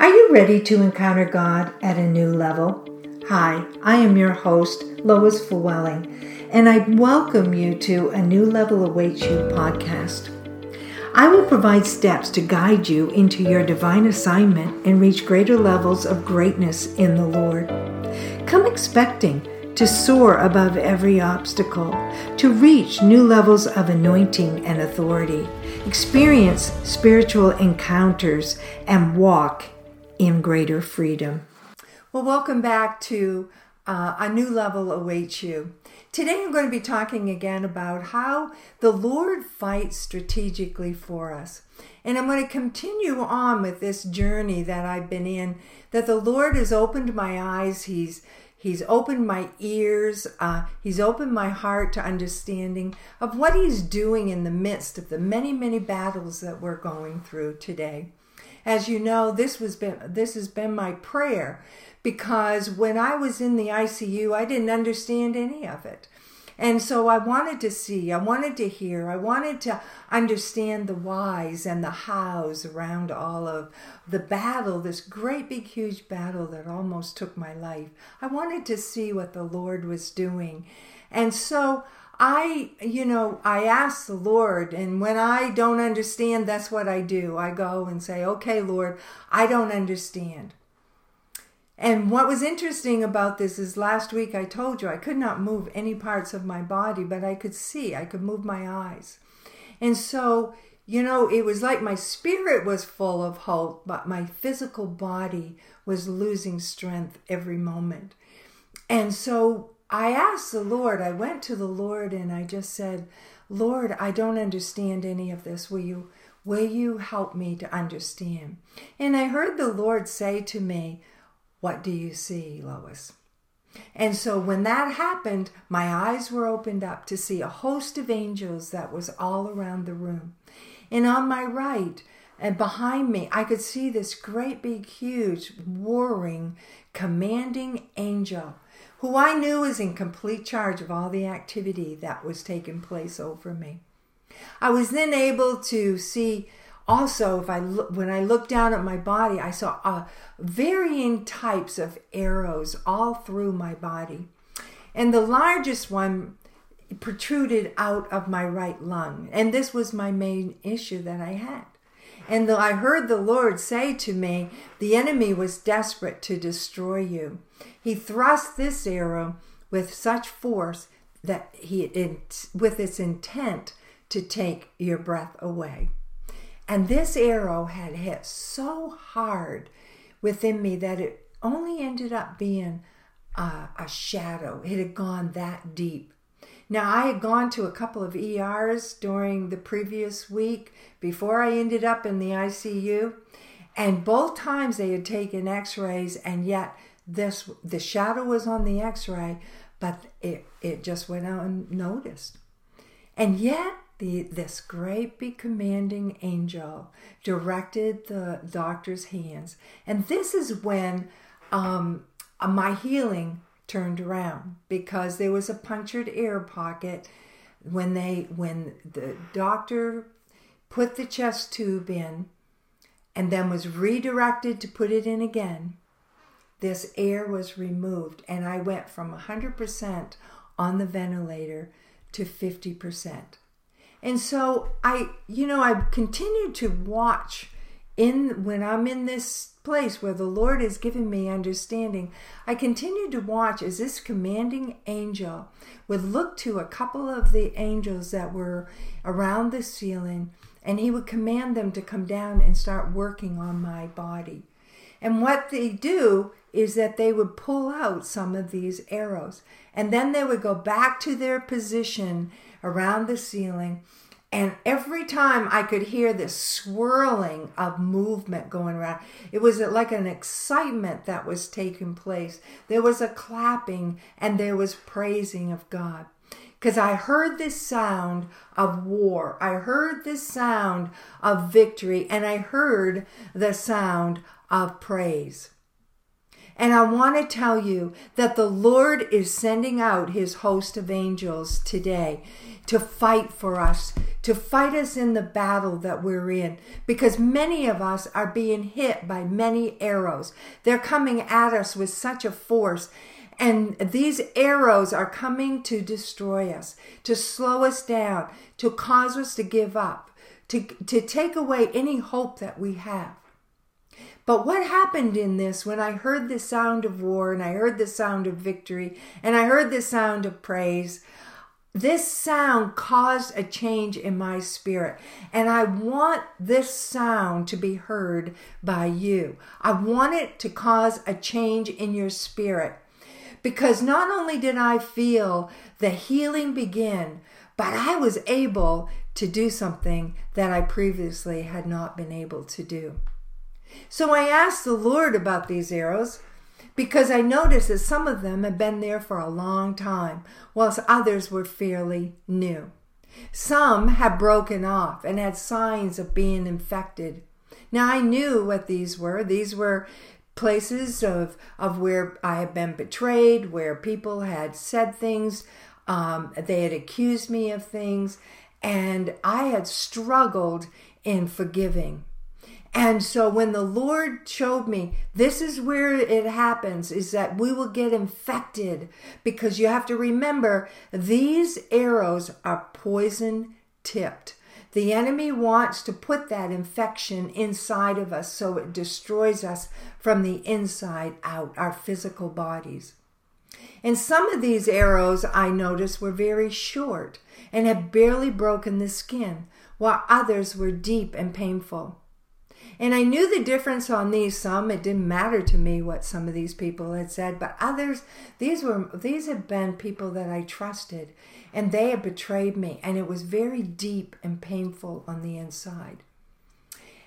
Are you ready to encounter God at a new level? Hi, I am your host, Lois Flewelling, and I welcome you to A New Level Awaits You podcast. I will provide steps to guide you into your divine assignment and reach greater levels of greatness in the Lord. Come expecting to soar above every obstacle, to reach new levels of anointing and authority, experience spiritual encounters, and walk in greater freedom. Well, welcome back to uh, A New Level Awaits You. Today I'm going to be talking again about how the Lord fights strategically for us. And I'm going to continue on with this journey that I've been in, that the Lord has opened my eyes. He's He's opened my ears. Uh, he's opened my heart to understanding of what He's doing in the midst of the many, many battles that we're going through today. As you know, this was been this has been my prayer because when I was in the ICU, I didn't understand any of it. And so I wanted to see, I wanted to hear, I wanted to understand the whys and the hows around all of the battle, this great big huge battle that almost took my life. I wanted to see what the Lord was doing. And so I, you know, I ask the Lord, and when I don't understand, that's what I do. I go and say, okay, Lord, I don't understand. And what was interesting about this is last week I told you I could not move any parts of my body, but I could see, I could move my eyes. And so, you know, it was like my spirit was full of hope, but my physical body was losing strength every moment. And so I asked the Lord, I went to the Lord and I just said, Lord, I don't understand any of this. Will you will you help me to understand? And I heard the Lord say to me, What do you see, Lois? And so when that happened, my eyes were opened up to see a host of angels that was all around the room. And on my right and behind me, I could see this great big huge warring commanding angel who I knew was in complete charge of all the activity that was taking place over me. I was then able to see also if I look, when I looked down at my body, I saw uh, varying types of arrows all through my body. And the largest one protruded out of my right lung. And this was my main issue that I had. And I heard the Lord say to me, The enemy was desperate to destroy you. He thrust this arrow with such force that he, it, with its intent to take your breath away. And this arrow had hit so hard within me that it only ended up being a, a shadow. It had gone that deep. Now, I had gone to a couple of ERs during the previous week before I ended up in the ICU, and both times they had taken x rays, and yet this the shadow was on the x-ray but it, it just went unnoticed. And yet the, this great big commanding angel directed the doctor's hands. And this is when um, my healing turned around because there was a punctured air pocket when they when the doctor put the chest tube in and then was redirected to put it in again this air was removed and I went from 100% on the ventilator to 50%. And so I, you know, I continued to watch in when I'm in this place where the Lord has given me understanding, I continued to watch as this commanding angel would look to a couple of the angels that were around the ceiling and he would command them to come down and start working on my body. And what they do is that they would pull out some of these arrows and then they would go back to their position around the ceiling and every time I could hear this swirling of movement going around, it was like an excitement that was taking place. There was a clapping and there was praising of God. Because I heard this sound of war, I heard this sound of victory, and I heard the sound of praise. And I want to tell you that the Lord is sending out his host of angels today to fight for us, to fight us in the battle that we're in, because many of us are being hit by many arrows. They're coming at us with such a force. And these arrows are coming to destroy us, to slow us down, to cause us to give up, to, to take away any hope that we have. But what happened in this when I heard the sound of war and I heard the sound of victory and I heard the sound of praise? This sound caused a change in my spirit, and I want this sound to be heard by you. I want it to cause a change in your spirit because not only did I feel the healing begin, but I was able to do something that I previously had not been able to do. So I asked the Lord about these arrows because I noticed that some of them had been there for a long time, whilst others were fairly new. Some had broken off and had signs of being infected. Now I knew what these were. These were places of, of where I had been betrayed, where people had said things, um, they had accused me of things, and I had struggled in forgiving. And so when the Lord showed me this is where it happens is that we will get infected because you have to remember these arrows are poison tipped. The enemy wants to put that infection inside of us so it destroys us from the inside out, our physical bodies. And some of these arrows I noticed were very short and had barely broken the skin, while others were deep and painful. And I knew the difference on these. Some it didn't matter to me what some of these people had said, but others, these were these had been people that I trusted, and they had betrayed me, and it was very deep and painful on the inside.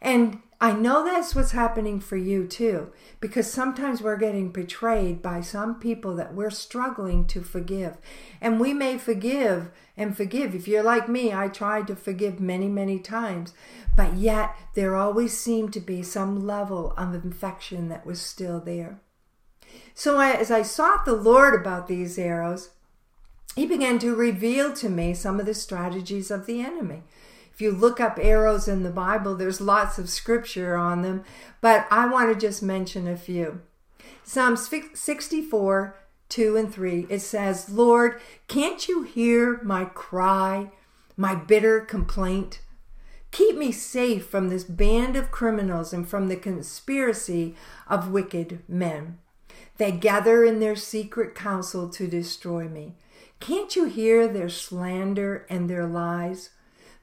And I know that's what's happening for you too, because sometimes we're getting betrayed by some people that we're struggling to forgive. And we may forgive and forgive. If you're like me, I tried to forgive many, many times, but yet there always seemed to be some level of infection that was still there. So as I sought the Lord about these arrows, he began to reveal to me some of the strategies of the enemy. If you look up arrows in the Bible, there's lots of scripture on them, but I want to just mention a few. Psalms 64, 2 and 3, it says, Lord, can't you hear my cry, my bitter complaint? Keep me safe from this band of criminals and from the conspiracy of wicked men. They gather in their secret council to destroy me. Can't you hear their slander and their lies?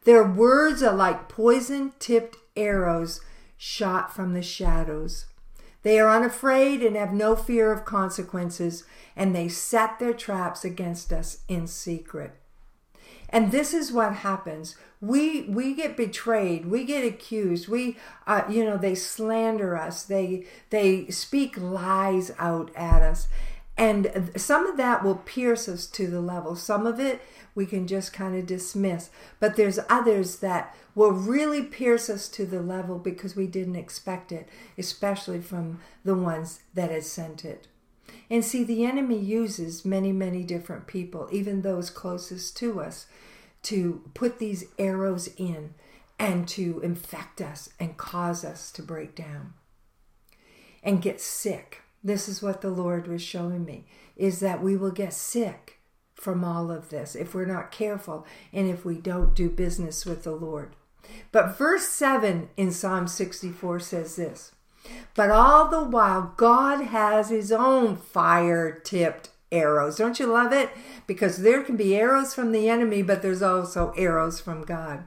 Their words are like poison tipped arrows shot from the shadows. They are unafraid and have no fear of consequences, and they set their traps against us in secret. And this is what happens. We we get betrayed. We get accused. We, uh, you know, they slander us. They they speak lies out at us, and some of that will pierce us to the level. Some of it we can just kind of dismiss. But there's others that will really pierce us to the level because we didn't expect it, especially from the ones that had sent it. And see, the enemy uses many, many different people, even those closest to us, to put these arrows in and to infect us and cause us to break down and get sick. This is what the Lord was showing me is that we will get sick from all of this if we're not careful and if we don't do business with the Lord. But verse 7 in Psalm 64 says this But all the while, God has his own fire tipped arrows. Don't you love it? Because there can be arrows from the enemy, but there's also arrows from God.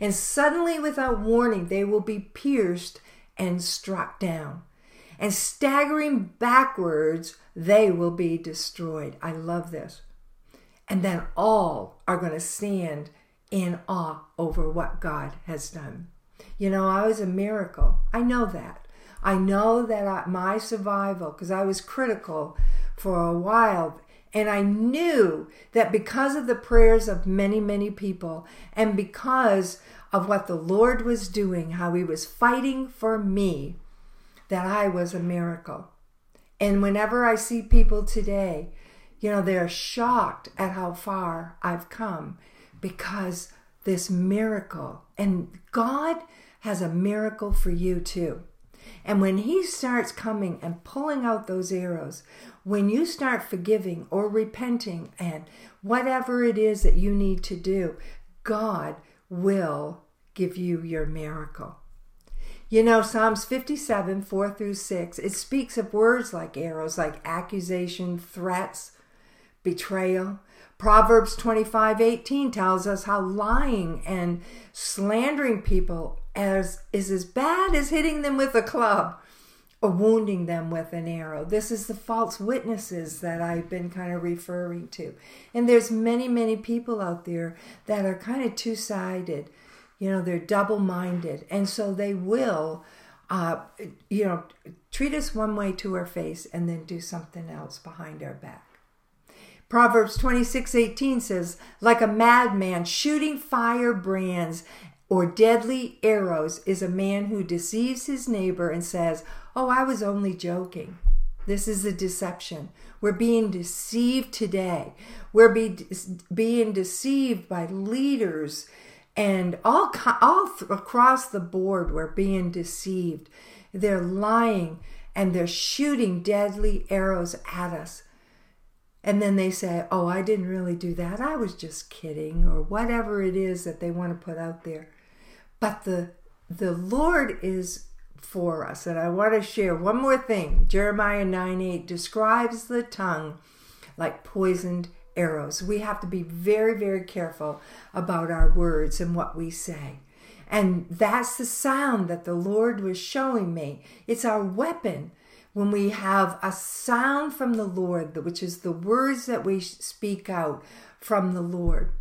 And suddenly, without warning, they will be pierced and struck down. And staggering backwards, they will be destroyed. I love this. And then all are going to stand in awe over what God has done. You know, I was a miracle. I know that. I know that I, my survival, because I was critical for a while, and I knew that because of the prayers of many, many people, and because of what the Lord was doing, how He was fighting for me, that I was a miracle. And whenever I see people today, you know, they're shocked at how far I've come because this miracle, and God has a miracle for you too. And when He starts coming and pulling out those arrows, when you start forgiving or repenting and whatever it is that you need to do, God will give you your miracle. You know, Psalms 57, 4 through 6, it speaks of words like arrows, like accusation, threats, betrayal. Proverbs 25, 18 tells us how lying and slandering people as, is as bad as hitting them with a club or wounding them with an arrow. This is the false witnesses that I've been kind of referring to. And there's many, many people out there that are kind of two-sided you know, they're double minded. And so they will, uh, you know, treat us one way to our face and then do something else behind our back. Proverbs 26 18 says, like a madman shooting firebrands or deadly arrows is a man who deceives his neighbor and says, Oh, I was only joking. This is a deception. We're being deceived today. We're be, being deceived by leaders and all all across the board we're being deceived. They're lying and they're shooting deadly arrows at us. And then they say oh i didn't really do that. I was just kidding or whatever it is that they want to put out there. But the the lord is for us and i want to share one more thing. Jeremiah 9 8 describes the tongue like poisoned arrows. We have to be very, very careful about our words and what we say. And that's the sound that the Lord was showing me. It's our weapon when we have a sound from the Lord, which is the words that we speak out from the Lord.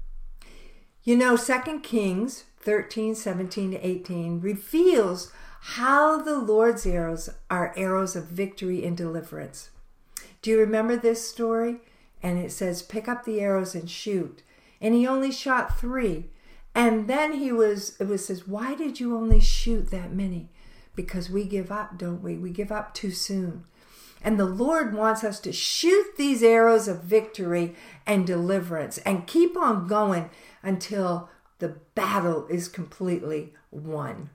You know, Second Kings 13, 17 to 18 reveals how the Lord's arrows are arrows of victory and deliverance. Do you remember this story? And it says, pick up the arrows and shoot. And he only shot three. And then he was, it was says, why did you only shoot that many? Because we give up, don't we? We give up too soon. And the Lord wants us to shoot these arrows of victory and deliverance and keep on going until the battle is completely won.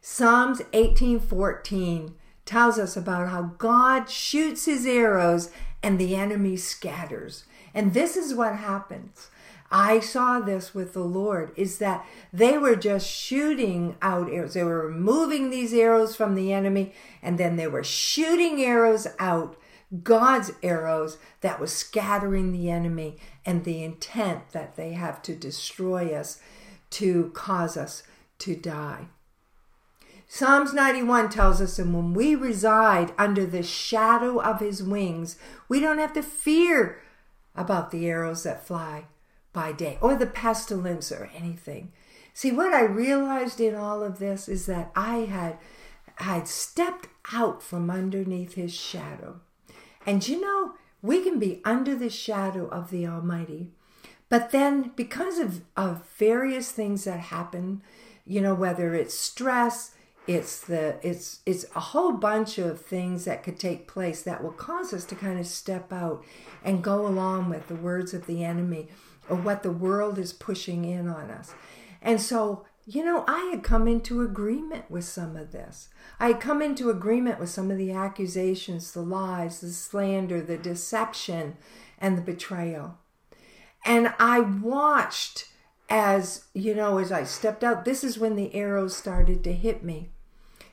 Psalms 18:14 tells us about how God shoots his arrows and the enemy scatters. And this is what happens. I saw this with the Lord is that they were just shooting out arrows. They were removing these arrows from the enemy and then they were shooting arrows out, God's arrows that was scattering the enemy and the intent that they have to destroy us, to cause us to die. Psalms 91 tells us, and when we reside under the shadow of his wings, we don't have to fear about the arrows that fly by day or the pestilence or anything. See, what I realized in all of this is that I had had stepped out from underneath his shadow. And you know, we can be under the shadow of the Almighty. But then, because of, of various things that happen, you know, whether it's stress, it's the it's it's a whole bunch of things that could take place that will cause us to kind of step out and go along with the words of the enemy or what the world is pushing in on us. And so you know i had come into agreement with some of this. I had come into agreement with some of the accusations the lies the slander the deception and the betrayal. And i watched as you know as i stepped out this is when the arrows started to hit me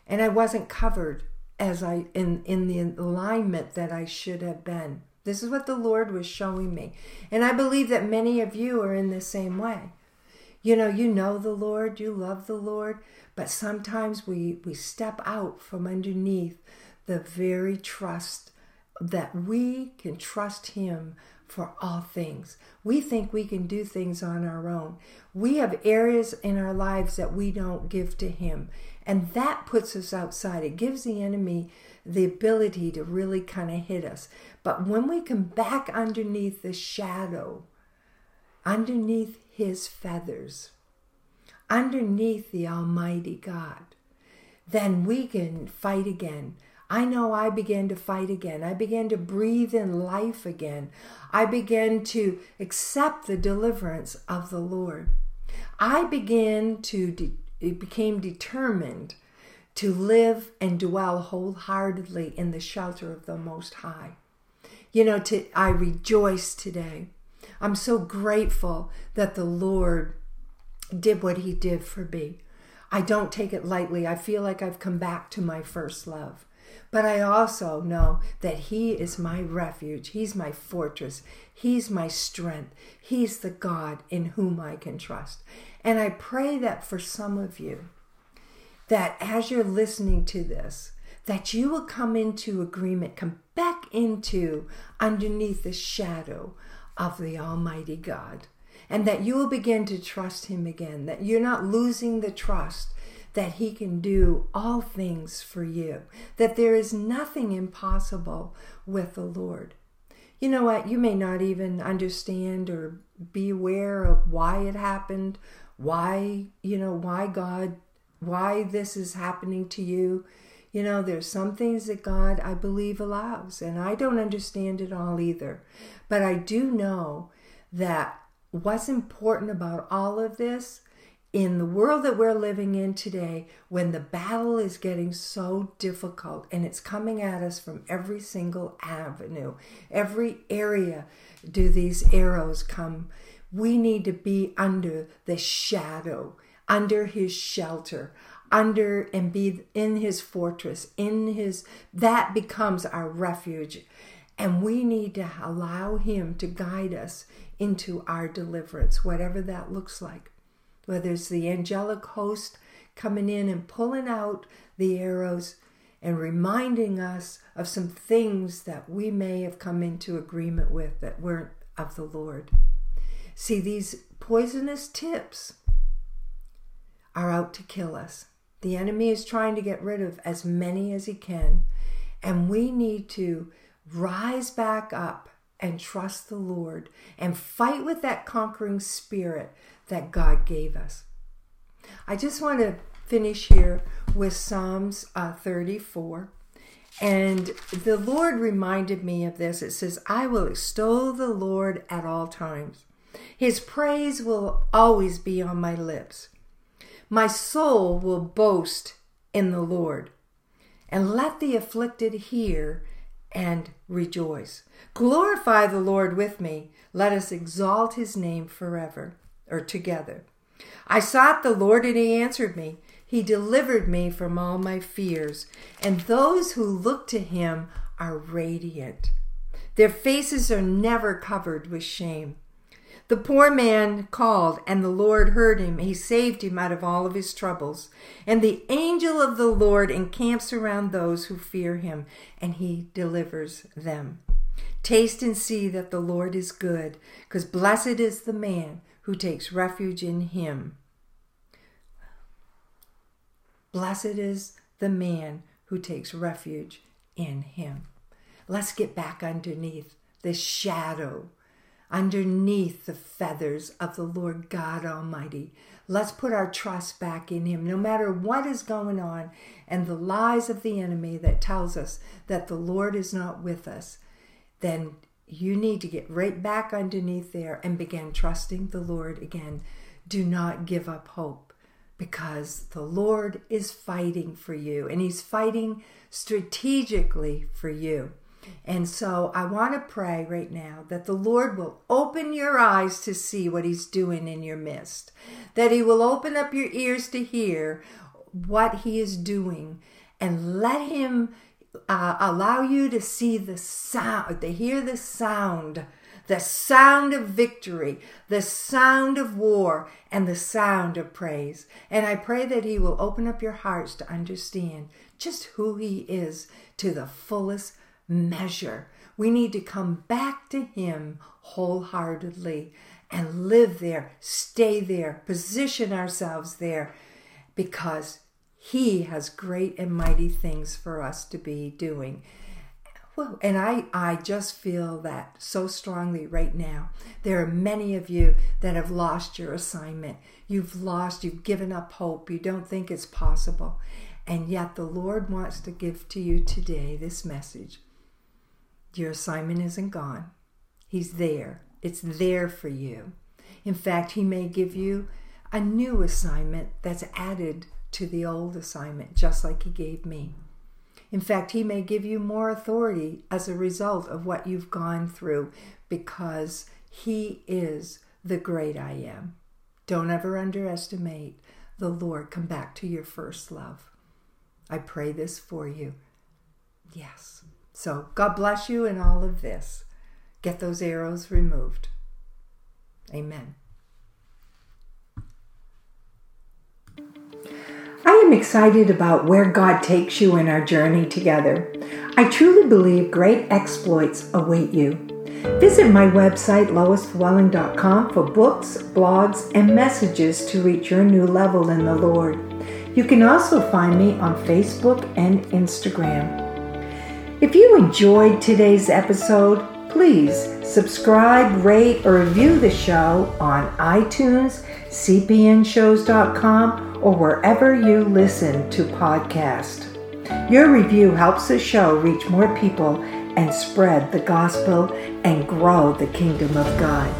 and I wasn't covered as I in in the alignment that I should have been. This is what the Lord was showing me. And I believe that many of you are in the same way. You know, you know the Lord, you love the Lord, but sometimes we we step out from underneath the very trust that we can trust him for all things. We think we can do things on our own. We have areas in our lives that we don't give to him. And that puts us outside. It gives the enemy the ability to really kind of hit us. But when we come back underneath the shadow, underneath his feathers, underneath the Almighty God, then we can fight again. I know I began to fight again. I began to breathe in life again. I began to accept the deliverance of the Lord. I began to, de- became determined to live and dwell wholeheartedly in the shelter of the Most High. You know, to, I rejoice today. I'm so grateful that the Lord did what He did for me. I don't take it lightly. I feel like I've come back to my first love. But I also know that He is my refuge. He's my fortress. He's my strength. He's the God in whom I can trust. And I pray that for some of you, that as you're listening to this, that you will come into agreement, come back into underneath the shadow of the Almighty God, and that you will begin to trust Him again, that you're not losing the trust that He can do all things for you, that there is nothing impossible with the Lord. You know what? You may not even understand or be aware of why it happened, why, you know, why God, why this is happening to you. You know, there's some things that God, I believe, allows, and I don't understand it all either. But I do know that what's important about all of this in the world that we're living in today, when the battle is getting so difficult and it's coming at us from every single avenue, every area, do these arrows come? We need to be under the shadow, under his shelter, under and be in his fortress, in his, that becomes our refuge. And we need to allow him to guide us into our deliverance, whatever that looks like whether it's the angelic host coming in and pulling out the arrows and reminding us of some things that we may have come into agreement with that weren't of the Lord. See, these poisonous tips are out to kill us. The enemy is trying to get rid of as many as he can, and we need to rise back up and trust the Lord and fight with that conquering spirit that God gave us. I just want to finish here with Psalms uh, 34. And the Lord reminded me of this. It says, I will extol the Lord at all times. His praise will always be on my lips. My soul will boast in the Lord. And let the afflicted hear and rejoice. Glorify the Lord with me. Let us exalt his name forever or together. I sought the Lord and he answered me. He delivered me from all my fears, and those who look to him are radiant. Their faces are never covered with shame. The poor man called, and the Lord heard him. He saved him out of all of his troubles. And the angel of the Lord encamps around those who fear him, and he delivers them. Taste and see that the Lord is good, because blessed is the man who takes refuge in him. Blessed is the man who takes refuge in him. Let's get back underneath the shadow, underneath the feathers of the Lord God Almighty. Let's put our trust back in him no matter what is going on and the lies of the enemy that tells us that the Lord is not with us. Then you need to get right back underneath there and begin trusting the Lord again. Do not give up hope because the Lord is fighting for you and He's fighting strategically for you. And so I want to pray right now that the Lord will open your eyes to see what He's doing in your midst, that He will open up your ears to hear what He is doing, and let Him uh, allow you to see the sound, to hear the sound, the sound of victory, the sound of war, and the sound of praise. And I pray that He will open up your hearts to understand just who He is to the fullest measure. We need to come back to Him wholeheartedly and live there, stay there, position ourselves there because he has great and mighty things for us to be doing. Well, and I, I just feel that so strongly right now. There are many of you that have lost your assignment. You've lost, you've given up hope. You don't think it's possible. And yet, the Lord wants to give to you today this message Your assignment isn't gone, He's there. It's there for you. In fact, He may give you a new assignment that's added to the old assignment, just like He gave me. In fact, He may give you more authority as a result of what you've gone through because He is the great I am. Don't ever underestimate the Lord. Come back to your first love. I pray this for you. Yes. So, God bless you in all of this. Get those arrows removed. Amen. I am excited about where God takes you in our journey together. I truly believe great exploits await you. Visit my website, loisflewelling.com, for books, blogs, and messages to reach your new level in the Lord. You can also find me on Facebook and Instagram. If you enjoyed today's episode, please subscribe, rate, or review the show on iTunes, cpnshows.com, or wherever you listen to podcasts. Your review helps the show reach more people and spread the gospel and grow the kingdom of God.